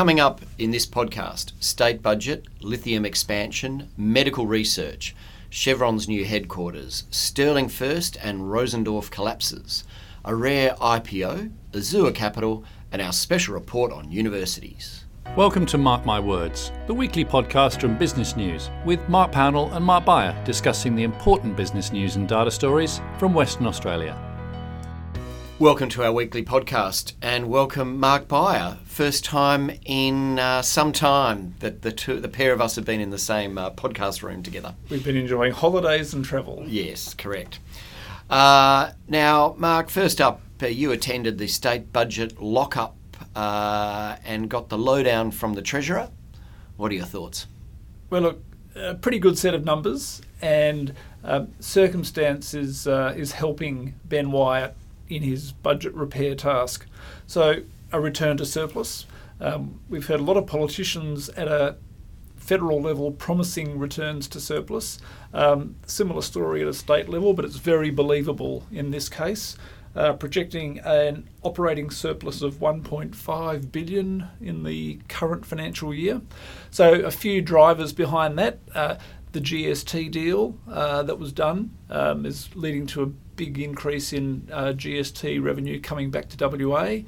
Coming up in this podcast state budget, lithium expansion, medical research, Chevron's new headquarters, Sterling First and Rosendorff collapses, a rare IPO, Azure Capital, and our special report on universities. Welcome to Mark My Words, the weekly podcast from Business News, with Mark Pownall and Mark Beyer discussing the important business news and data stories from Western Australia. Welcome to our weekly podcast, and welcome Mark Beyer. First time in uh, some time that the two, the pair of us have been in the same uh, podcast room together. We've been enjoying holidays and travel. Yes, correct. Uh, now, Mark, first up, uh, you attended the state budget lockup uh, and got the lowdown from the treasurer. What are your thoughts? Well, look, a pretty good set of numbers, and uh, circumstance is, is helping Ben Wyatt in his budget repair task. So, a return to surplus. Um, we've heard a lot of politicians at a federal level promising returns to surplus. Um, similar story at a state level, but it's very believable in this case. Uh, projecting an operating surplus of 1.5 billion in the current financial year. So a few drivers behind that. Uh, the GST deal uh, that was done um, is leading to a big increase in uh, GST revenue coming back to WA.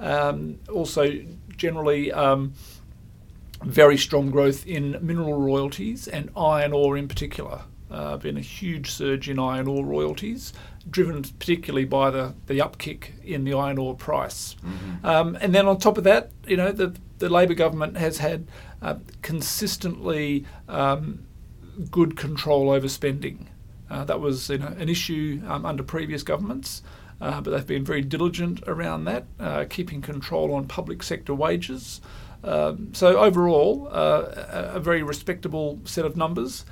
Um, also, generally, um, very strong growth in mineral royalties and iron ore in particular. Uh, been a huge surge in iron ore royalties, driven particularly by the, the upkick in the iron ore price. Mm-hmm. Um, and then on top of that, you know, the, the Labor government has had uh, consistently um, good control over spending. Uh, that was you know, an issue um, under previous governments, uh, but they've been very diligent around that, uh, keeping control on public sector wages. Um, so overall, uh, a, a, very respectable set of numbers,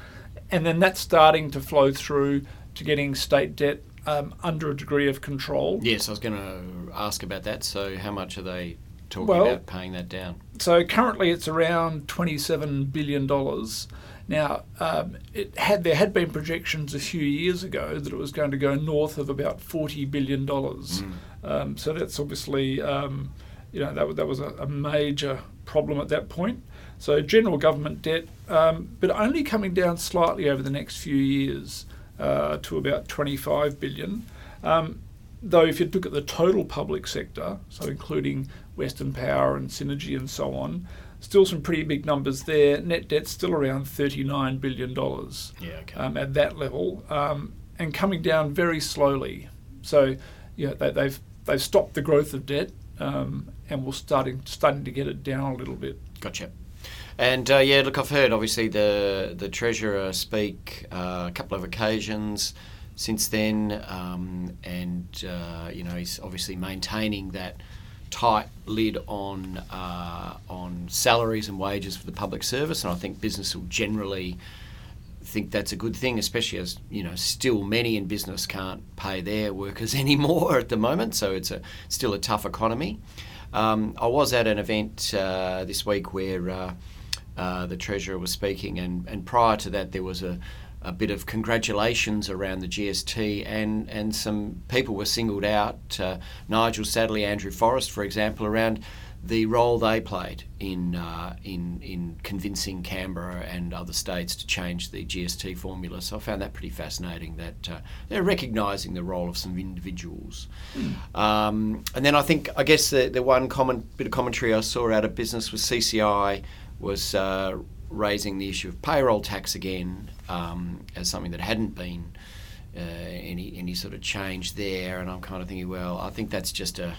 and then that's starting to flow through to getting state debt um, under a degree of control. Yes, I was going to ask about that. So how much are they talking well, about paying that down? So currently it's around twenty-seven billion dollars. Now, um, it had there had been projections a few years ago that it was going to go north of about forty billion dollars. Mm. Um, so that's obviously, um, you know, that that was a, a, major problem at that point. So general government debt, um, but only coming down slightly over the next few years uh, to about twenty-five billion. Um, though, if you look at the total public sector, so including Western Power and Synergy and so on, Still some pretty big numbers there. Net debt still around $39 billion yeah, okay. um, at that level um, and coming down very slowly. So yeah, they, have they've, they've stopped the growth of debt um, and we're starting, starting to get it down a little bit. Gotcha. And uh, yeah, look, I've heard obviously the the treasurer speak uh, a couple of occasions since then, um, and uh, you know he's obviously maintaining that tight lid on uh, on salaries and wages for the public service, and I think business will generally think that's a good thing, especially as you know still many in business can't pay their workers anymore at the moment, so it's a still a tough economy. Um, I was at an event uh, this week where uh, uh the treasurer was speaking, and, and prior to that there was a a bit of congratulations around the GST, and, and some people were singled out uh, Nigel Satterley, Andrew Forrest, for example, around the role they played in, uh, in, in convincing Canberra and other states to change the GST formula. So I found that pretty fascinating that uh, they're recognising the role of some individuals. Mm. Um, and then I think, I guess the, the one common bit of commentary I saw out of business was CCI was uh, raising the issue of payroll tax again um, as something that hadn't been uh, any any sort of change there, and I'm kind of thinking, well, I think that's just a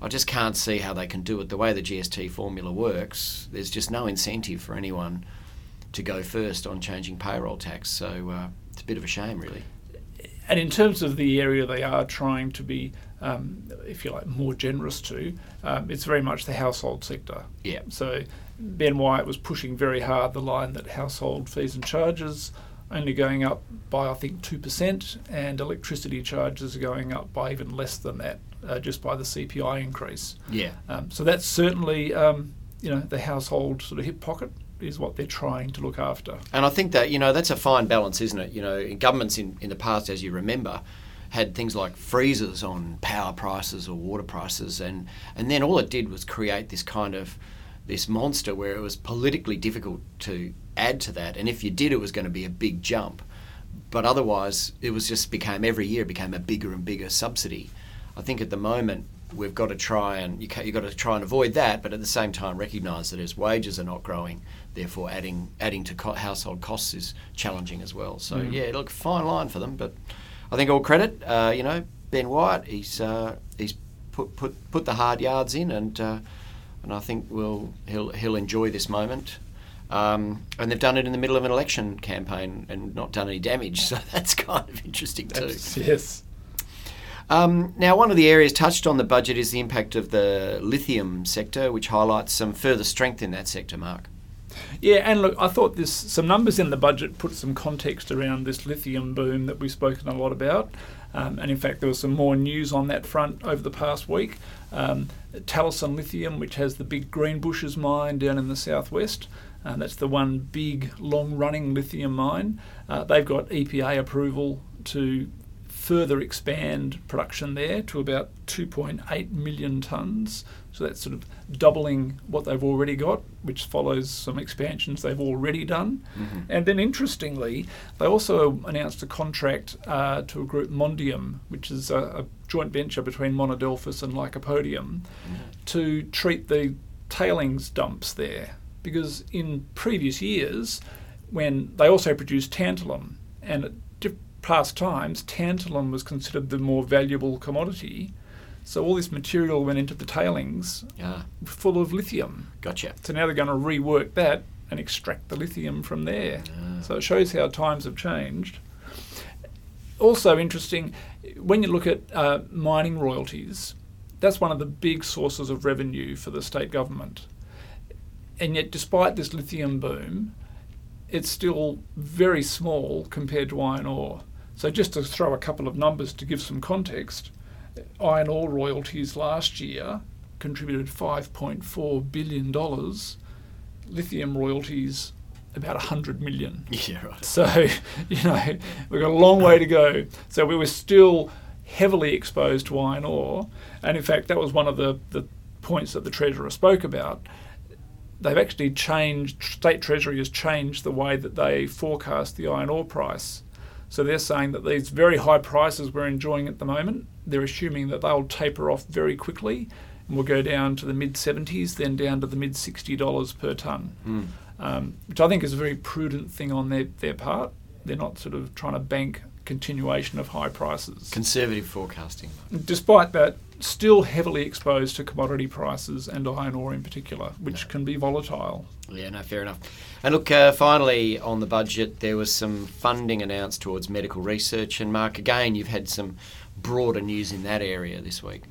I just can't see how they can do it the way the GST formula works. There's just no incentive for anyone to go first on changing payroll tax. So uh, it's a bit of a shame, really. And in terms of the area they are trying to be, um, if you like, more generous to, um, it's very much the household sector. Yeah. So Ben Wyatt was pushing very hard the line that household fees and charges only going up by I think two percent, and electricity charges are going up by even less than that, uh, just by the CPI increase. Yeah. Um, so that's certainly um, you know the household sort of hip pocket is what they're trying to look after. And I think that you know that's a fine balance, isn't it? You know, governments in in the past, as you remember. Had things like freezes on power prices or water prices, and, and then all it did was create this kind of this monster where it was politically difficult to add to that, and if you did, it was going to be a big jump. But otherwise, it was just became every year it became a bigger and bigger subsidy. I think at the moment we've got to try and you you've got to try and avoid that, but at the same time recognise that as wages are not growing, therefore adding adding to co- household costs is challenging as well. So Mm. yeah, look, fine line for them, but I think all credit, uh, you know, Ben Wyatt, he's uh, he's put put put the hard yards in, and uh, and I think will he'll he'll enjoy this moment. Um, and they've done it in the middle of an election campaign and not done any damage, so that's kind of interesting too. yes. Um, now, one of the areas touched on the budget is the impact of the lithium sector, which highlights some further strength in that sector, Mark. Yeah, and look, I thought this some numbers in the budget put some context around this lithium boom that we've spoken a lot about. Um, and in fact, there was some more news on that front over the past week. Um, Talison Lithium, which has the big Greenbushes mine down in the southwest, uh, that's the one big, long running lithium mine. Uh, they've got EPA approval to further expand production there to about 2.8 million tonnes. So that's sort of doubling what they've already got, which follows some expansions they've already done. And then interestingly, they also announced a contract uh, to a group, Mondium, which is a, a joint venture between Monadelphous and Lycopodium, to treat the tailings dumps there. Because in previous years, when they also produced tantalum, and past times, tantalum was considered the more valuable commodity. So all this material went into the tailings Yeah, full of lithium. gotcha. So now they're going to rework that and extract the lithium from there. Ah. So it shows how times have changed. Also interesting, when you look at uh, mining royalties, that's one of the big sources of revenue for the state government. And yet, despite this lithium boom, it's still very small compared to iron ore. So, just to throw a couple of numbers to give some context, iron ore royalties last year contributed $5.4 billion, lithium royalties about 100 million. Yeah, right. So, you know, we've got a long way to go. So we were still heavily exposed to iron ore. And in fact, that was one of the, the points that the Treasurer spoke about. They've actually changed, State Treasury has changed the way that they forecast the iron ore price. So they're saying that these very high prices we're enjoying at the moment, they're assuming that they'll taper off very quickly and will go down to the mid 70s, then down to the mid $60 per tonne Mm. um, which I think is a very prudent thing on their, their part. They're not sort of trying to bank continuation of high prices. Conservative forecasting. Despite that, still heavily exposed to commodity prices and iron ore in particular, which can be volatile. Yeah, no, fair enough. And look, uh, finally on the budget, there was some funding announced towards medical research. And Mark, again, you've had some broader news in that area this week.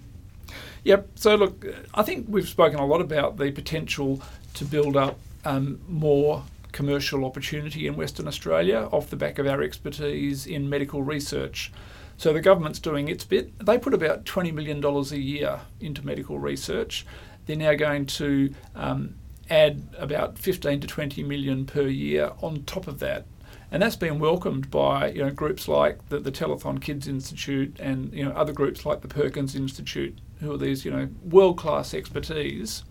Yep. So look, I think we've spoken a lot about the potential to build up um, more commercial opportunity in Western Australia off the back of our expertise in medical research. So the government's doing its bit. They put about $20 million a year into medical research. They're now going to um, add about 15 to 20 million per year on top of that. And that's been welcomed by you know groups like the, the Telethon Kids Institute and you know other groups like the Perkins Institute, who are these you know world class expertise.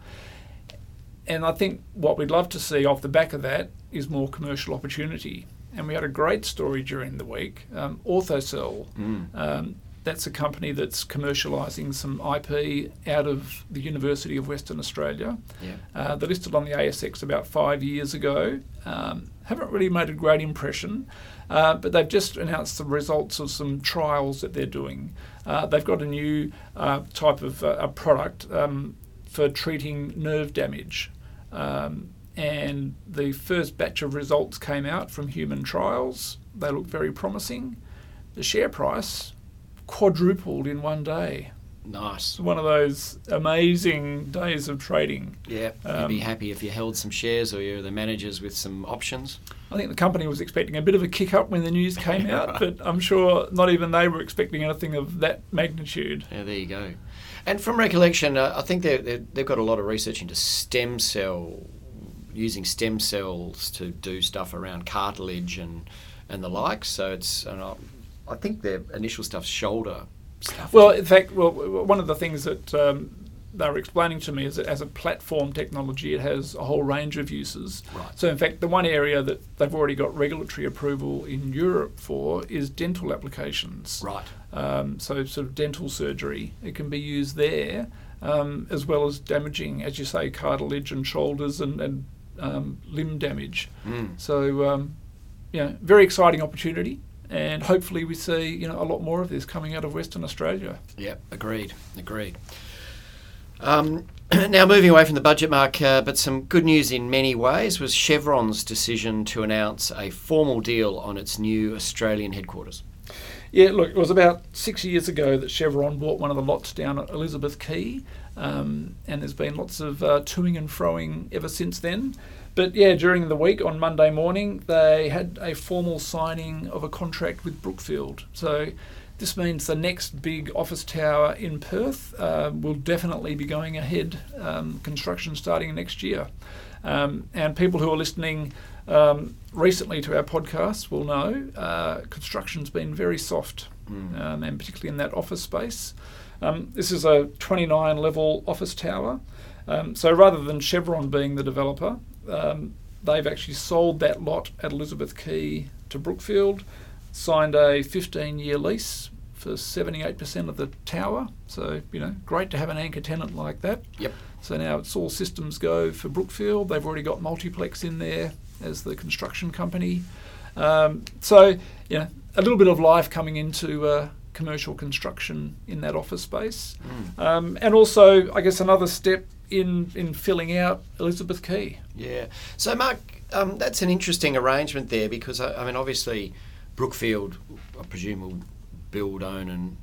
And I think what we'd love to see off the back of that is more commercial opportunity. And we had a great story during the week. Um, Orthocell, um, that's a company that's commercialising some IP out of the University of Western Australia. Yeah. Uh, they listed on the ASX about five years ago. Um, haven't really made a great impression, uh, but they've just announced the results of some trials that they're doing. Uh, they've got a new uh, type of uh, a product um, for treating nerve damage. Um, and the first batch of results came out from human trials. They look very promising. The share price quadrupled in one day. Nice. One of those amazing days of trading. Yeah, you'd Um, be happy if you held some shares or you're the managers with some options. I think the company was expecting a bit of a kick up when the news came out, but I'm sure not even they were expecting anything of that magnitude. Yeah, there you go. And from recollection, uh, I think they're, they're, they've got a lot of research into stem cell, using stem cells to do stuff around cartilage and, and the like. So it's, and I, I think their initial stuff's shoulder stuff. Well, in fact, well, one of the things that um, they were explaining to me is that as a platform technology, it has a whole range of uses. Right. So, in fact, the one area that they've already got regulatory approval in Europe for is dental applications. Right. Um, so, sort of dental surgery, it can be used there, um, as well as damaging, as you say, cartilage and shoulders and, and um, limb damage. Mm. So, um, know, very exciting opportunity, and hopefully we see you know a lot more of this coming out of Western Australia. Yep, agreed, agreed. Um, now, moving away from the budget, Mark, uh, but some good news in many ways was Chevron's decision to announce a formal deal on its new Australian headquarters. Yeah, look, it was about six years ago that Chevron bought one of the lots down at Elizabeth Quay, um, and there's been lots of uh, toing and froing ever since then. But yeah, during the week on Monday morning, they had a formal signing of a contract with Brookfield. So this means the next big office tower in Perth uh, will definitely be going ahead, um, construction starting next year. Um, and people who are listening um, recently to our podcast will know uh, construction's been very soft, Mm. um, and particularly in that office space. Um, this is a 29 level office tower. Um, so rather than Chevron being the developer, um, they've actually sold that lot at Elizabeth Quay to Brookfield, signed a 15 year lease for 78% of the tower. So, you know, great to have an anchor tenant like that. Yep. So now it's all systems go for Brookfield. They've already got Multiplex in there as the construction company. Um, so, you know, a little bit of life coming into uh, commercial construction in that office space. Mm. Um, and also, I guess, another step in, in filling out Elizabeth Quay. Yeah. So, Mark, um, that's an interesting arrangement there because, I, I mean, obviously, Brookfield, I presume, will build, own, and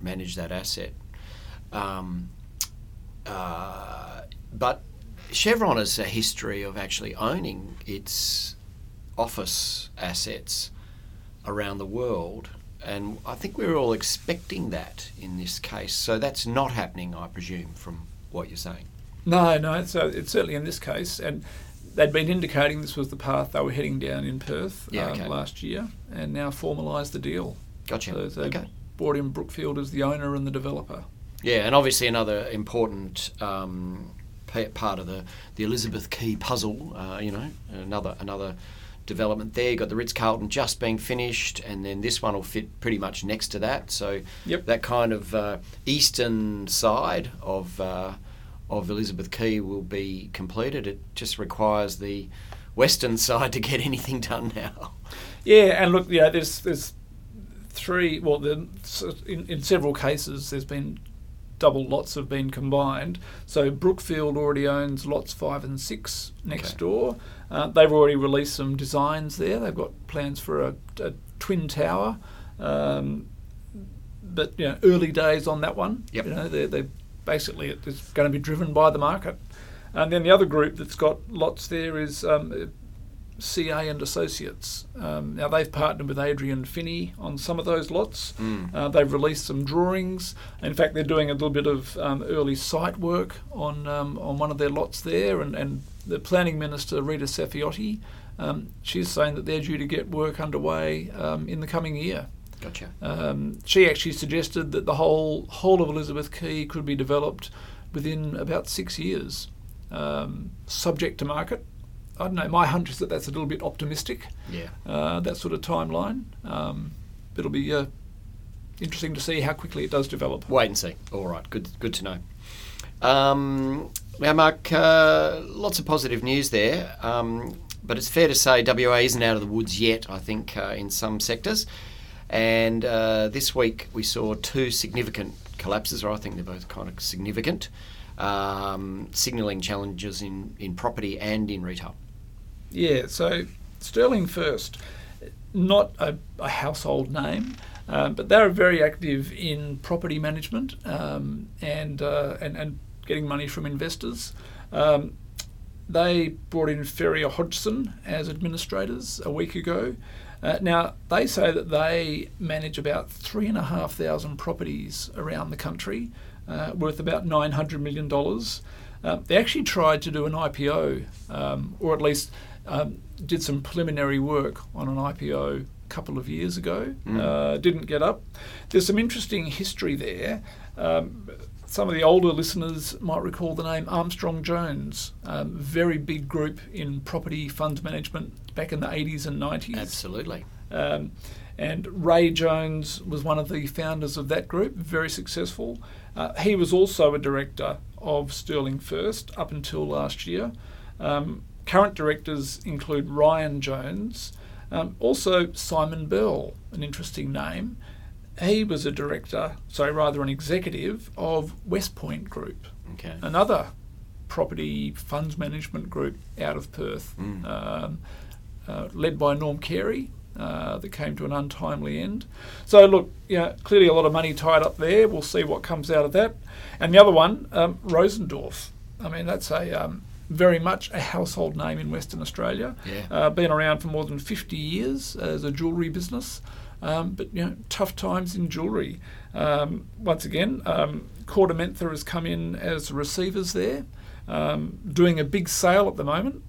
manage that asset. Um, uh, but Chevron has a history of actually owning its office assets around the world. And I think we were all expecting that in this case. So that's not happening, I presume, from what you're saying. No, no, it's, uh, it's certainly in this case. And they'd been indicating this was the path they were heading down in Perth Yeah, um, okay. last year and now formalised the deal. Gotcha. So they okay. brought in Brookfield as the owner and the developer. Yeah, and obviously another important um, part of the, the Elizabeth Quay puzzle. Uh, you know, another another development there. You got the Ritz Carlton just being finished, and then this one will fit pretty much next to that. So Yep. that kind of uh, eastern side of uh, of Elizabeth Quay will be completed. It just requires the western side to get anything done now. Yeah, and look, yeah, there's there's three. Well, the, in in several cases, there's been double lots have been combined. So Brookfield already owns lots five and six next Okay. door. Uh, they've already released some designs there. They've got plans for a, a twin tower. Um, but you know, early days on that one. Yep. You know, they're, they're basically it's going to be driven by the market. And then the other group that's got lots there is um, CA and Associates. Um, now they've partnered with Adrian Fini on some of those lots. Mm. Uh, they've released some drawings. In fact, they're doing a little bit of um, early site work on um, on one of their lots there. And, and the planning minister Rita Saffioti, um, she's saying that they're due to get work underway um, in the coming year. Gotcha. Um, she actually suggested that the whole whole of Elizabeth Quay could be developed within about six years, um, subject to market. I don't know. My hunch is that that's a little bit optimistic. Yeah. Uh, that sort of timeline. Um, it'll be uh, interesting to see how quickly it does develop. Wait and see. All right, good, good to know. Um, now, Mark, uh, lots of positive news there, um, but it's fair to say WA isn't out of the woods yet. I think uh, in some sectors, and uh, this week we saw two significant collapses, or I think they're both kind of significant, um, signalling challenges in in property and in retail. Yeah, so Sterling First, not a, a household name, um, but they're very active in property management um, and, uh, and and getting money from investors. Um, they brought in Ferrier Hodgson as administrators a week ago. Uh, now they say that they manage about three and a half thousand properties around the country, uh, worth about nine hundred million dollars. Uh, they actually tried to do an IPO, um, or at least um, did some preliminary work on an IPO a couple of years ago. Mm. Uh, didn't get up. There's some interesting history there. Um, some of the older listeners might recall the name Armstrong Jones, um, very big group in property fund management back in the 80s and 90s. Absolutely. Um, and Ray Jones was one of the founders of that group, very successful. Uh, he was also a director of Sterling First up until last year. Um, current directors include Ryan Jones, um, also Simon Bell, an interesting name. He was a director, sorry, rather an executive of Westpoint Group, Okay. another property funds management group out of Perth, Mm. um, uh, led by Norm Carey. Uh, that came to an untimely end. So look, you know, clearly a lot of money tied up there. We'll see what comes out of that. And the other one, um, Rosendorff. I mean, that's a um, very much a household name in Western Australia. Yeah. Uh, been around for more than 50 years as a jewellery business. Um, but you know, tough times in jewellery. Um, once again, um, KordaMentha has come in as receivers there, um, doing a big sale at the moment,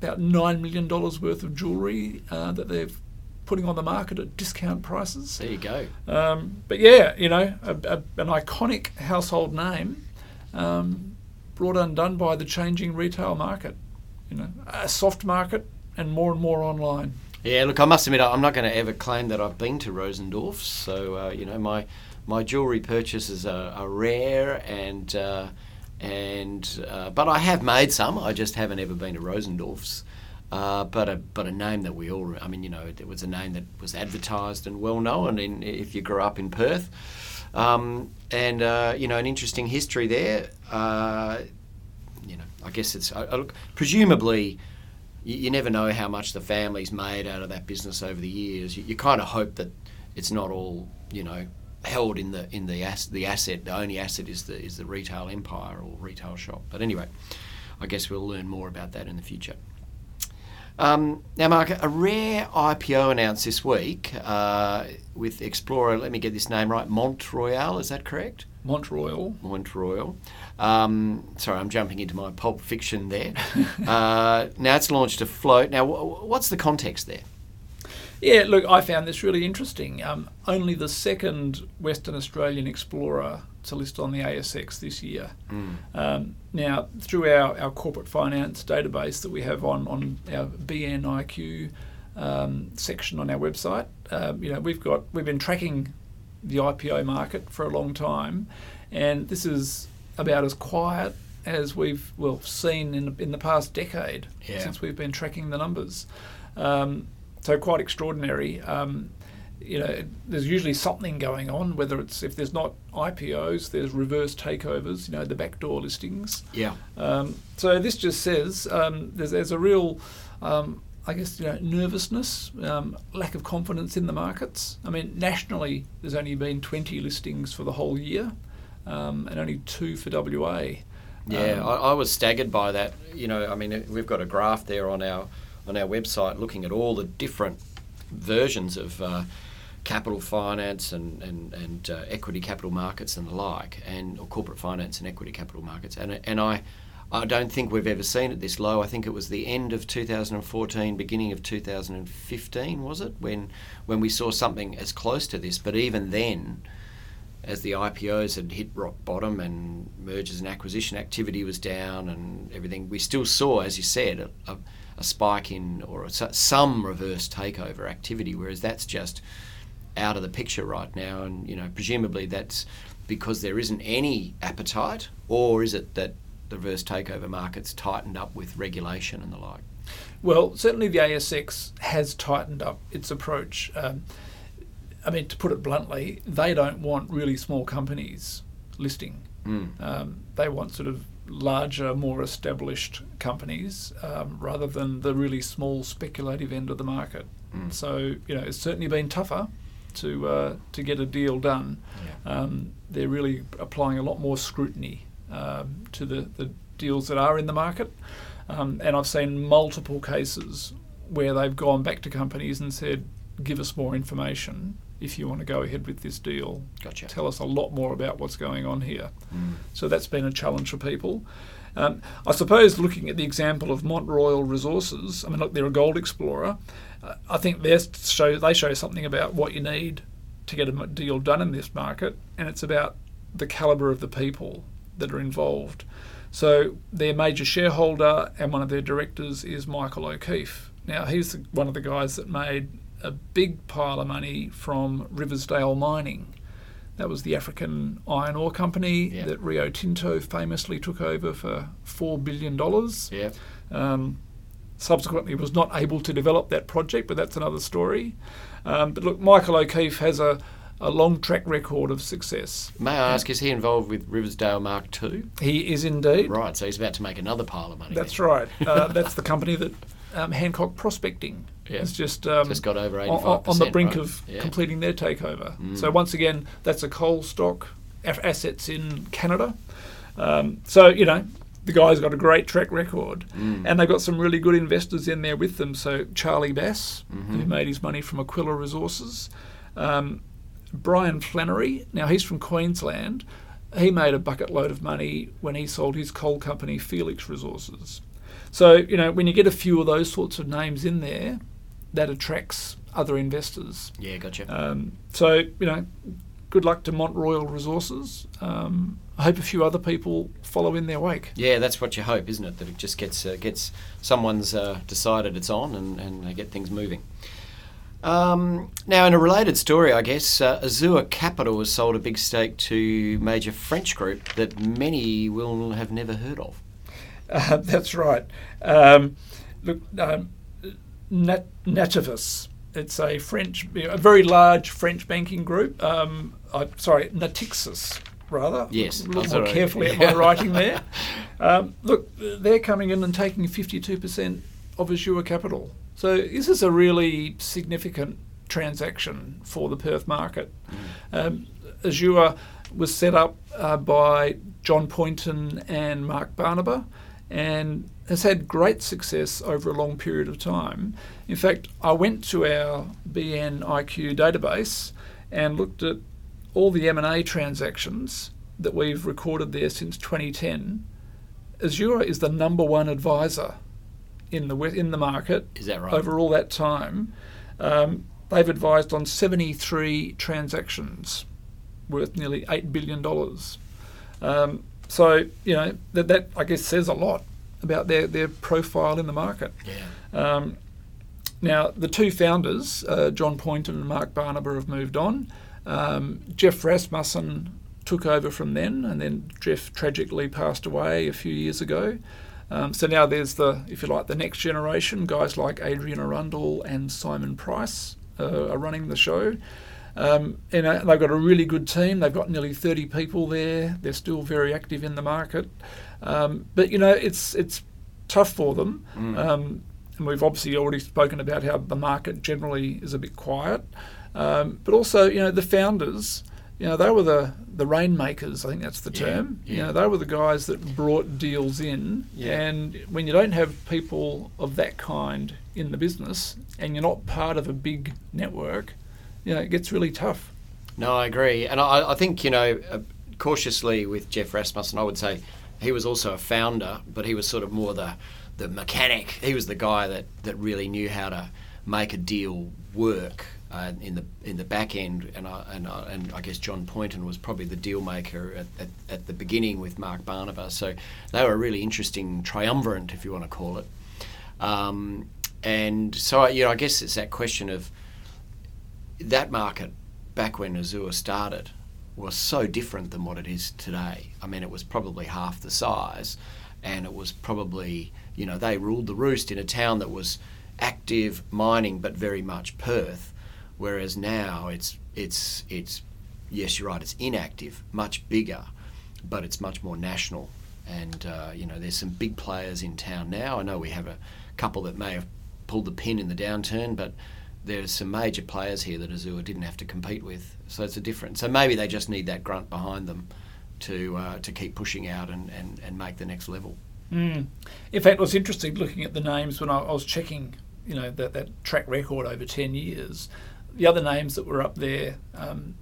about nine million dollars worth of jewellery uh, that they're putting on the market at discount prices. There you go. Um, but yeah, you know, a, a, an iconic household name um, brought undone by the changing retail market. You know, a soft market and more and more online. Yeah, look, I must admit, I'm not going to ever claim that I've been to Rosendorff's. So, uh, you know, my my jewellery purchases are, are rare, and uh, and uh, but I have made some. I just haven't ever been to Rosendorff's. Uh, but a but a name that we all, I mean, you know, it was a name that was advertised and well known in if you grew up in Perth, um, and uh, you know, an interesting history there. Uh, you know, I guess it's I, look, presumably you, you never know how much the family's made out of that business over the years. You, you kind of hope that it's not all you know held in the in the ass, the asset. The only asset is the is the retail empire or retail shop. But anyway, I guess we'll learn more about that in the future. Um, now, Mark, a rare IPO announced this week uh, with Explorer. Let me get this name right. Mont Royal, is that correct? Mont Royal. Mont Royal. Um, sorry, I'm jumping into my pulp fiction there. uh, now it's launched a float. Now, wh- what's the context there? Yeah, look, I found this really interesting. Um, only the second Western Australian explorer to list on the ASX this year. Um, now, through our, our corporate finance database that we have on, on our BNIQ um, section on our website, um, you know, we've got we've been tracking the IPO market for a long time, and this is about as quiet as we've well seen in in the past decade Yeah. since we've been tracking the numbers. Um, so quite extraordinary. Um, you know, there's usually something going on. Whether it's if there's not IPOs, there's reverse takeovers. You know, the backdoor listings. Yeah. Um, so this just says um, there's, there's a real, um, I guess, you know, nervousness, um, lack of confidence in the markets. I mean, nationally, there's only been 20 listings for the whole year, um, and only two for WA. Yeah, I, I was staggered by that. You know, I mean, we've got a graph there on our on our website looking at all the different versions of uh, capital finance and and, and uh, equity capital markets and the like, and or corporate finance and equity capital markets. And and I. I don't think we've ever seen it this low. I think it was the end of 2014, beginning of 2015, was it, when when we saw something as close to this. But even then, as the IPOs had hit rock bottom and mergers and acquisition activity was down and everything, we still saw, as you said, a, a, a spike in or a, some reverse takeover activity. Whereas that's just out of the picture right now, and you know, presumably that's because there isn't any appetite, or is it that the reverse takeover markets tightened up with regulation and the like? Well, certainly the ASX has tightened up its approach. Um, I mean, to put it bluntly, they don't want really small companies listing. Mm. Um, they want sort of larger, more established companies um, rather than the really small speculative end of the market. Mm. So, you know, it's certainly been tougher to uh, to get a deal done. Um, they're really applying a lot more scrutiny um, to the, the deals that are in the market. Um, and I've seen multiple cases where they've gone back to companies and said, give us more information if you want to go ahead with this deal. Gotcha. Tell us a lot more about what's going on here. Mm. So that's been a challenge for people. Um, I suppose looking at the example of Mont Royal Resources, I mean, look, they're a gold explorer. Uh, I think they show they show something about what you need to get a deal done in this market, and it's about the calibre of the people that are involved. So their major shareholder and one of their directors is Michael O'Keeffe. Now he's the, one of the guys that made a big pile of money from Riversdale Mining. That was the African iron ore company Yeah. that Rio Tinto famously took over for four billion dollars. Yeah. Um, subsequently, was not able to develop that project, but that's another story. Um, but look, Michael O'Keeffe has a, a long track record of success. May I ask, is he involved with Riversdale Mark II? He is indeed. Right, so he's about to make another pile of money. That's then. right. Uh, that's the company that um, Hancock Prospecting Yeah. has just um, Just got over on- 85%. on, the brink right? of Yeah. completing their takeover. Mm. So once again, that's a coal stock af- assets in Canada. Um, so you know the guy's got a great track record, Mm. and they've got some really good investors in there with them. So Charlie Bass, Mm-hmm. who made his money from Aquila Resources, um, Brian Flannery. Now he's from Queensland. He made a bucket load of money when he sold his coal company Felix Resources. So you know when you get a few of those sorts of names in there, that attracts other investors. Yeah, gotcha. Um, so you know, good luck to Mont Royal Resources. Um, I hope a few other people follow in their wake. Yeah, that's what you hope, isn't it? That it just gets uh, gets someone's uh, decided it's on and, and they get things moving. Um, now, in a related story, I guess, uh, Azure Capital has sold a big stake to major French group that many will have never heard of. Uh, that's right. Um, look, um, Nat- Nativus. It's a French, a very large French banking group. Um, I, sorry, Natixis, rather. Yes, A little more right. carefully at my writing there. Um, look, they're coming in and taking 52% of Azure Capital. So this is a really significant transaction for the Perth market. Um, Azure was set up uh, by John Poynton and Mark Barnaba and has had great success over a long period of time. In fact, I went to our BNIQ database and looked at all the M&A transactions that we've recorded there since 2010. Azure is the number one advisor in the in the market Is that right? over all that time. Um, they've advised on 73 transactions worth nearly $8 billion. Um, so, you know, that, that I guess says a lot about their, their profile in the market. Yeah. Um, now, the two founders, uh, John Poynton and Mark Barnaba, have moved on. Um, Jeff Rasmussen took over from then, and then Jeff tragically passed away a few years ago. Um, so now there's the, if you like, the next generation. Guys like Adrian Arundel and Simon Price uh, are running the show. Um, and uh, they've got a really good team. They've got nearly 30 people there. They're still very active in the market. Um, but you know, it's it's tough for them. Um, and we've obviously already spoken about how the market generally is a bit quiet. Um, but also, you know, the founders, you know, they were the, the rainmakers, I think that's the term. Yeah, term. You know, they were the guys that brought deals in. Yeah. And when you don't have people of that kind in the business and you're not part of a big network, you know, it gets really tough. No, I agree, and I, I think you know, uh, cautiously with Jeff Rasmussen, I would say he was also a founder, but he was sort of more the the mechanic. He was the guy that, that really knew how to make a deal work uh, in the in the back end, and I, and I, and I guess John Poynton was probably the deal maker at, at, at the beginning with Mark Barnaba. So they were a really interesting triumvirate, if you want to call it. Um, and so you know, I guess it's that question of that market back when Azure started was so different than what it is today. I mean, it was probably half the size, and it was probably, you know, they ruled the roost in a town that was active mining but very much Perth, whereas now it's it's it's yes, you're right, it's inactive, much bigger, but it's much more national. And uh, you know, there's some big players in town now. I know we have a couple that may have pulled the pin in the downturn, but there's some major players here that Azure didn't have to compete with. So it's a difference. So maybe they just need that grunt behind them to uh, to keep pushing out and, and, and make the next level. Mm. In fact, it was interesting looking at the names when I, I was checking, you know, that, that track record over 10 years. The other names that were up there um,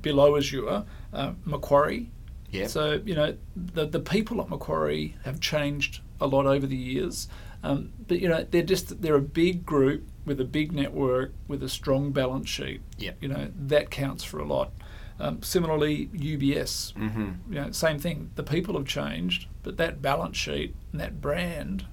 below Azure, uh, Macquarie. Yeah. So, you know, the, the people at Macquarie have changed a lot over the years. Um, but, you know, they're just, they're a big group with a big network with a strong balance sheet. Yeah. You know, that counts for a lot. Um, similarly, UBS, Mm-hmm. you know, same thing. The people have changed, but that balance sheet and that brand,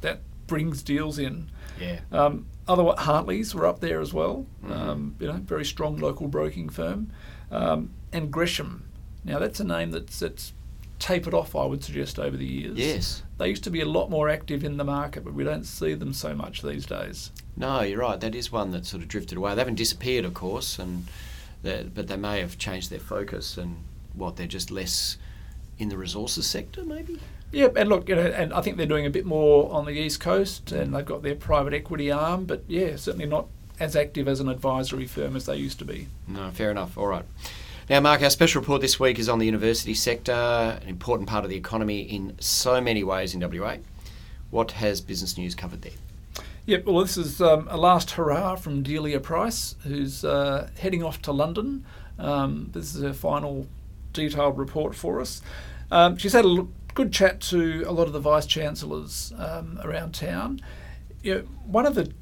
that brings deals in. Yeah. Um, other Hartleys were up there as well. Mhm. Um, you know, very strong local broking firm, um, and Gresham. Now that's a name that's that's tapered off. I would suggest over the years. Yes. They used to be a lot more active in the market, but we don't see them so much these days. No, you're right. That is one that sort of drifted away. They haven't disappeared, of course, and but they may have changed their focus and what they're just less in the resources sector, maybe. Yep, and look, you know, and I think they're doing a bit more on the east coast, and they've got their private equity arm, but yeah, certainly not as active as an advisory firm as they used to be. No, fair enough. All right. Now, Mark, our special report this week is on the university sector, an important part of the economy in so many ways in WA. What has Business News covered there? Yep, well, this is um, a last hurrah from Delia Price, who's uh, heading off to London. Um, this is her final detailed report for us. Um, she's had a good chat to a lot of the vice chancellors um, around town. You know, one of the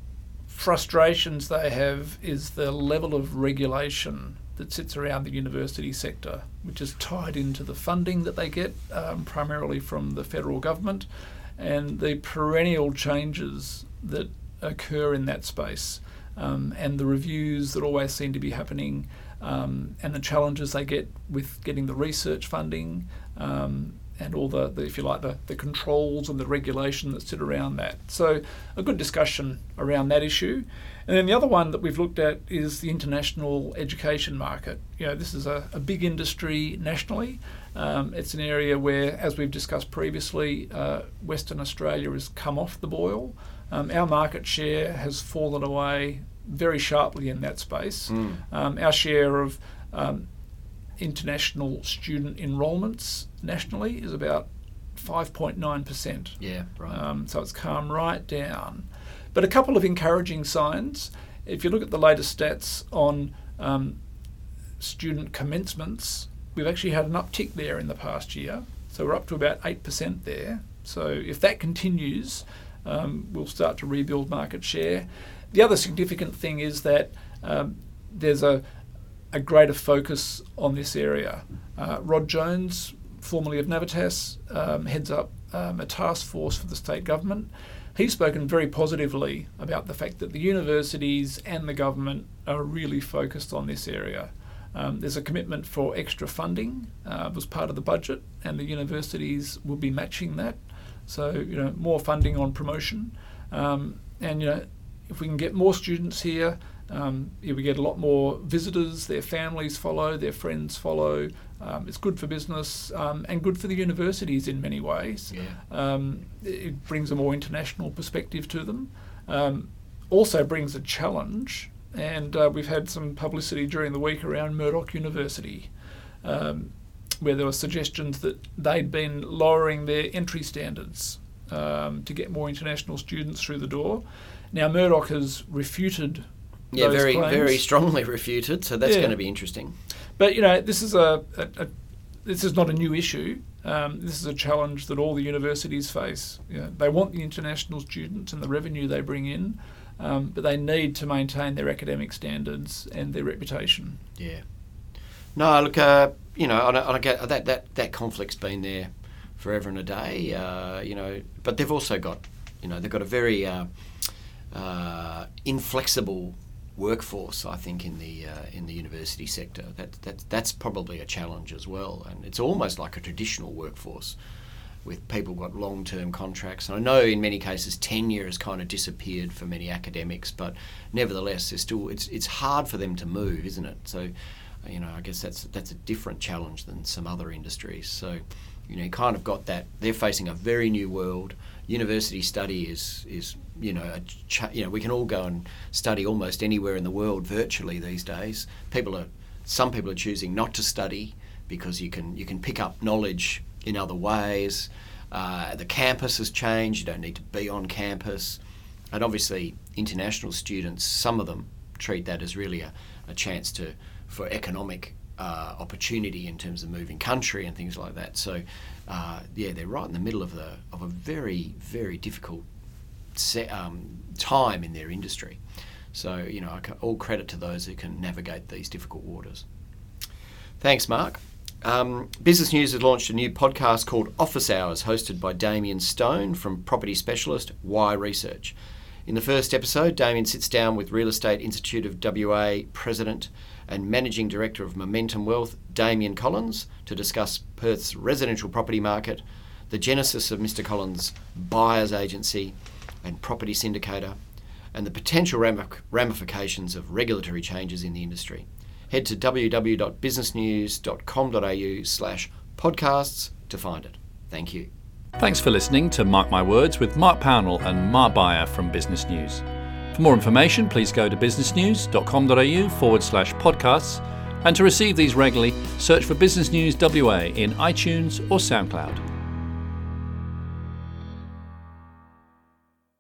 frustrations they have is the level of regulation that sits around the university sector, which is tied into the funding that they get um, primarily from the federal government and the perennial changes that occur in that space um, and the reviews that always seem to be happening um, and the challenges they get with getting the research funding um, and all the, the, if you like, the, the controls and the regulation that sit around that. So, a good discussion around that issue. And then the other one that we've looked at is the international education market. You know, this is a, a big industry nationally. Um, it's an area where, as we've discussed previously, uh, Western Australia has come off the boil. Um, our market share has fallen away very sharply in that space. Mm. Um, our share of um, international student enrolments nationally is about 5.9%. Yeah, right. Um, so it's come right down. But a couple of encouraging signs. If you look at the latest stats on um, student commencements, we've actually had an uptick there in the past year. So we're up to about 8% there. So if that continues, um, we'll start to rebuild market share. The other significant thing is that um, there's a, a greater focus on this area. Uh, Rod Jones, formerly of Navitas, um, heads up um, a task force for the state government. He's spoken very positively about the fact that the universities and the government are really focused on this area. Um, there's a commitment for extra funding uh, was part of the budget, and the universities will be matching that. So you know more funding on promotion, um, and you know if we can get more students here, um, yeah, we get a lot more visitors. Their families follow, their friends follow. Um, it's good for business um, and good for the universities in many ways. Yeah. Um, it brings a more international perspective to them. Um, also brings a challenge, and uh, we've had some publicity during the week around Murdoch University, um, where there were suggestions that they'd been lowering their entry standards um, to get more international students through the door. Now Murdoch has refuted. Yeah, very, claims. very strongly refuted. So that's Yeah. going to be interesting. But you know, this is a, a, a this is not a new issue. Um, this is a challenge that all the universities face. You know, they want the international students and the revenue they bring in, um, but they need to maintain their academic standards and their reputation. Yeah. No, look, uh, you know, I, I get that that that conflict's been there forever and a day. Uh, you know, but they've also got, you know, they've got a very uh, uh, inflexible workforce. I think in the uh, in the university sector, that that that's probably a challenge as well. And it's almost like a traditional workforce. With people got long-term contracts, and I know in many cases tenure has kind of disappeared for many academics, but nevertheless, there's still it's it's hard for them to move, isn't it? So, you know, I guess that's that's a different challenge than some other industries. So, you know, you kind of got that. They're facing a very new world. University study is is you know you know we can all go and study almost anywhere in the world virtually these days. People are some people are choosing not to study because you can you can pick up knowledge in other ways. Uh, the campus has changed. You don't need to be on campus, and obviously international students, some of them treat that as really a, a chance to for economic uh, opportunity in terms of moving country and things like that. So, uh, yeah, they're right in the middle of the of a very very difficult um, time in their industry. So, you know, all credit to those who can navigate these difficult waters. Thanks, Mark. Um, Business News has launched a new podcast called Office Hours, hosted by Damien Stone from property specialist Why Research. In the first episode, Damien sits down with Real Estate Institute of WA President and Managing Director of Momentum Wealth, Damien Collins, to discuss Perth's residential property market, the genesis of Mr. Collins' buyer's agency and property syndicator, and the potential ramifications of regulatory changes in the industry. Head to www.businessnews.com.au slash podcasts to find it. Thank you. Thanks for listening to Mark My Words with Mark Pownall and Mark Beyer from Business News. For more information, please go to businessnews.com.au forward slash podcasts. And to receive these regularly, search for Business News WA in iTunes or SoundCloud.